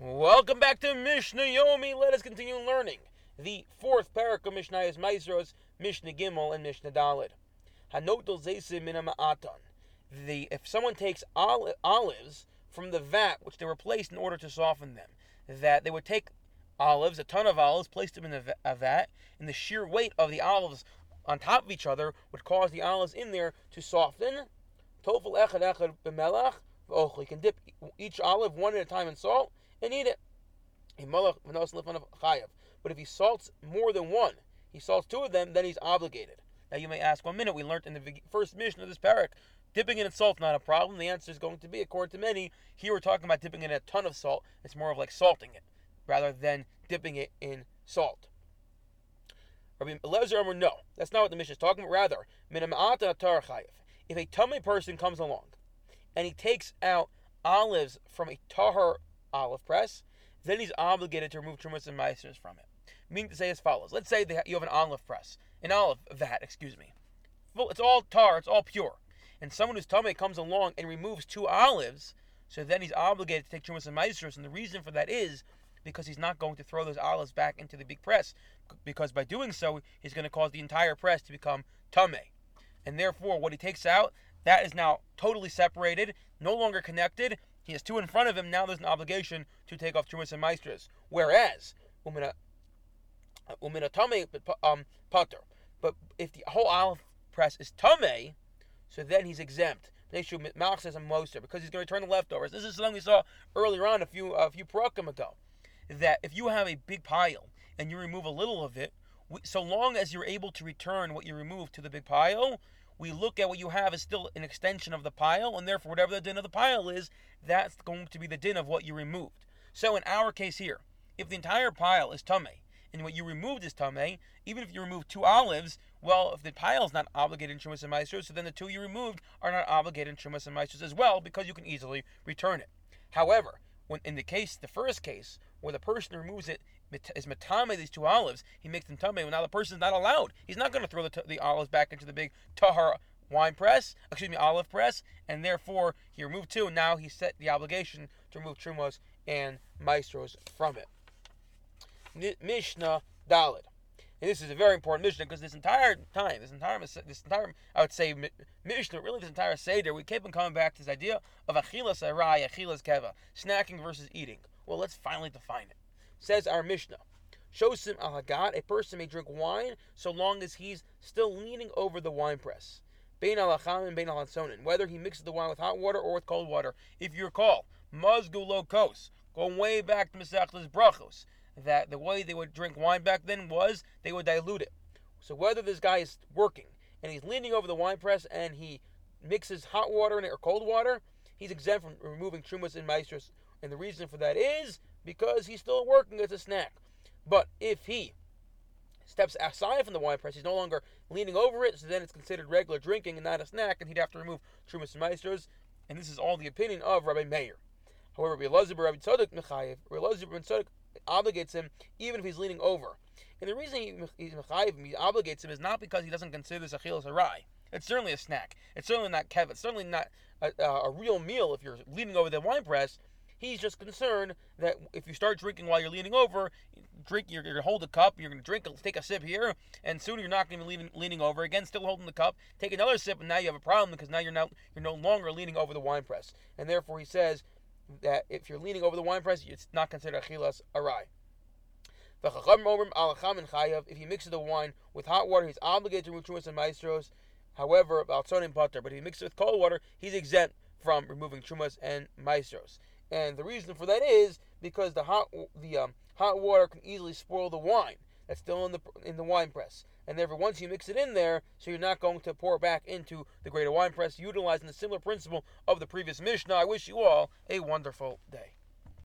Welcome back to Mishnah Yomi. Let us continue learning the fourth parak of Mishnah is Maasros, Mishnah Gimel, and Mishnah Dalid. Hanotel Zesim Ma'atan. The if someone takes olives from the vat which they were placed in order to soften them, that they would take olives, a ton of olives, place them in a vat, and the sheer weight of the olives on top of each other would cause the olives in there to soften. Tofel echad echad b'melach. You can dip each olive one at a time in salt and eat it. But if he salts more than one, he salts two of them, then he's obligated. Now you may ask, one minute, we learned in the first Mishnah of this parak, dipping it in salt not a problem. The answer is going to be, according to many, here we're talking about dipping in a ton of salt. It's more of like salting it, rather than dipping it in salt. Rabbi Eliezer Amr, no, that's not what the Mishnah is talking about. Rather, if a tamei person comes along and he takes out olives from a tahar olive press, then he's obligated to remove trumas and maasros from it. Meaning to say as follows: Let's say you have an olive press, an olive vat, excuse me. Well, it's all tar, it's all pure, and someone whose tamei comes along and removes two olives, so then he's obligated to take trumas and maasros, and the reason for that is because he's not going to throw those olives back into the big press, because by doing so, he's going to cause the entire press to become tame. And therefore, what he takes out, that is now totally separated, no longer connected, he has two in front of him. Now there's an obligation to take off Trumas and Maasros. Whereas, umina tame um, putter. But if the whole olive press is tame, so then he's exempt. Malach says a moser because he's going to return the leftovers. This is something we saw earlier on a few a few parakim ago. That if you have a big pile and you remove a little of it, so long as you're able to return what you remove to the big pile, we look at what you have as still an extension of the pile, and therefore, whatever the din of the pile is, that's going to be the din of what you removed. So, in our case here, if the entire pile is tame, and what you removed is tame, even if you remove two olives, well, if the pile is not obligated in Trumas and Maasros, so then the two you removed are not obligated in Trumas and Maasros as well, because you can easily return it. However, when in the case, the first case, where the person removes it is matame these two olives, he makes them tame. Well, now the person is not allowed. He's not going to throw the, the olives back into the big tahar wine press, excuse me, olive press, and therefore he removed two. And now he set the obligation to remove trumos and maasros from it. Mishnah Dalid. And this is a very important Mishnah because this entire time, this entire, this entire, I would say, Mishnah, really this entire Seder, we keep on coming back to this idea of achilas arai, achilas keva, snacking versus eating. Well, let's finally define it. Says our Mishnah. Shosim al Hagat, a person may drink wine so long as he's still leaning over the wine press. Bein al and bein al whether he mixes the wine with hot water or with cold water. If you recall, Mazgu Kos, going way back to Mesachlis Brachos, that the way they would drink wine back then was they would dilute it. So whether this guy is working and he's leaning over the wine press and he mixes hot water in it or cold water, he's exempt from removing trumas and maasros. And the reason for that is because he's still working as a snack. But if he steps aside from the wine press, he's no longer leaning over it, so then it's considered regular drinking and not a snack, and he'd have to remove Trumas Maasros. And this is all the opinion of Rabbi Meir. However, Rabbi Elazar Rabbi Tzadok Mechayev, Rabbi Elazar Ben Tzadok obligates him even if he's leaning over. And the reason he, he's Mechayev, he obligates him, is not because he doesn't consider this achilas arai. It's certainly a snack. It's certainly not kev. It's certainly not a, a, real meal if you're leaning over the wine press. He's just concerned that if you start drinking while you're leaning over, drink, you're, you're to hold a cup, you're to drink, take a sip here, and soon you're not to be leaning, leaning over again, still holding the cup. Take another sip, and now you have a problem because now you're not you're no longer leaning over the wine press, and therefore he says that if you're leaning over the wine press, it's not considered achilas arai. If he mixes the wine with hot water, he's obligated to remove trumas and maasros. However, about baltzonim butter. But if he mixes it with cold water, he's exempt from removing trumas and maasros. And the reason for that is because the hot the um, hot water can easily spoil the wine that's still in the in the wine press. And therefore, once you mix it in there, so you're not going to pour back into the greater wine press, utilizing the similar principle of the previous Mishnah. I wish you all a wonderful day.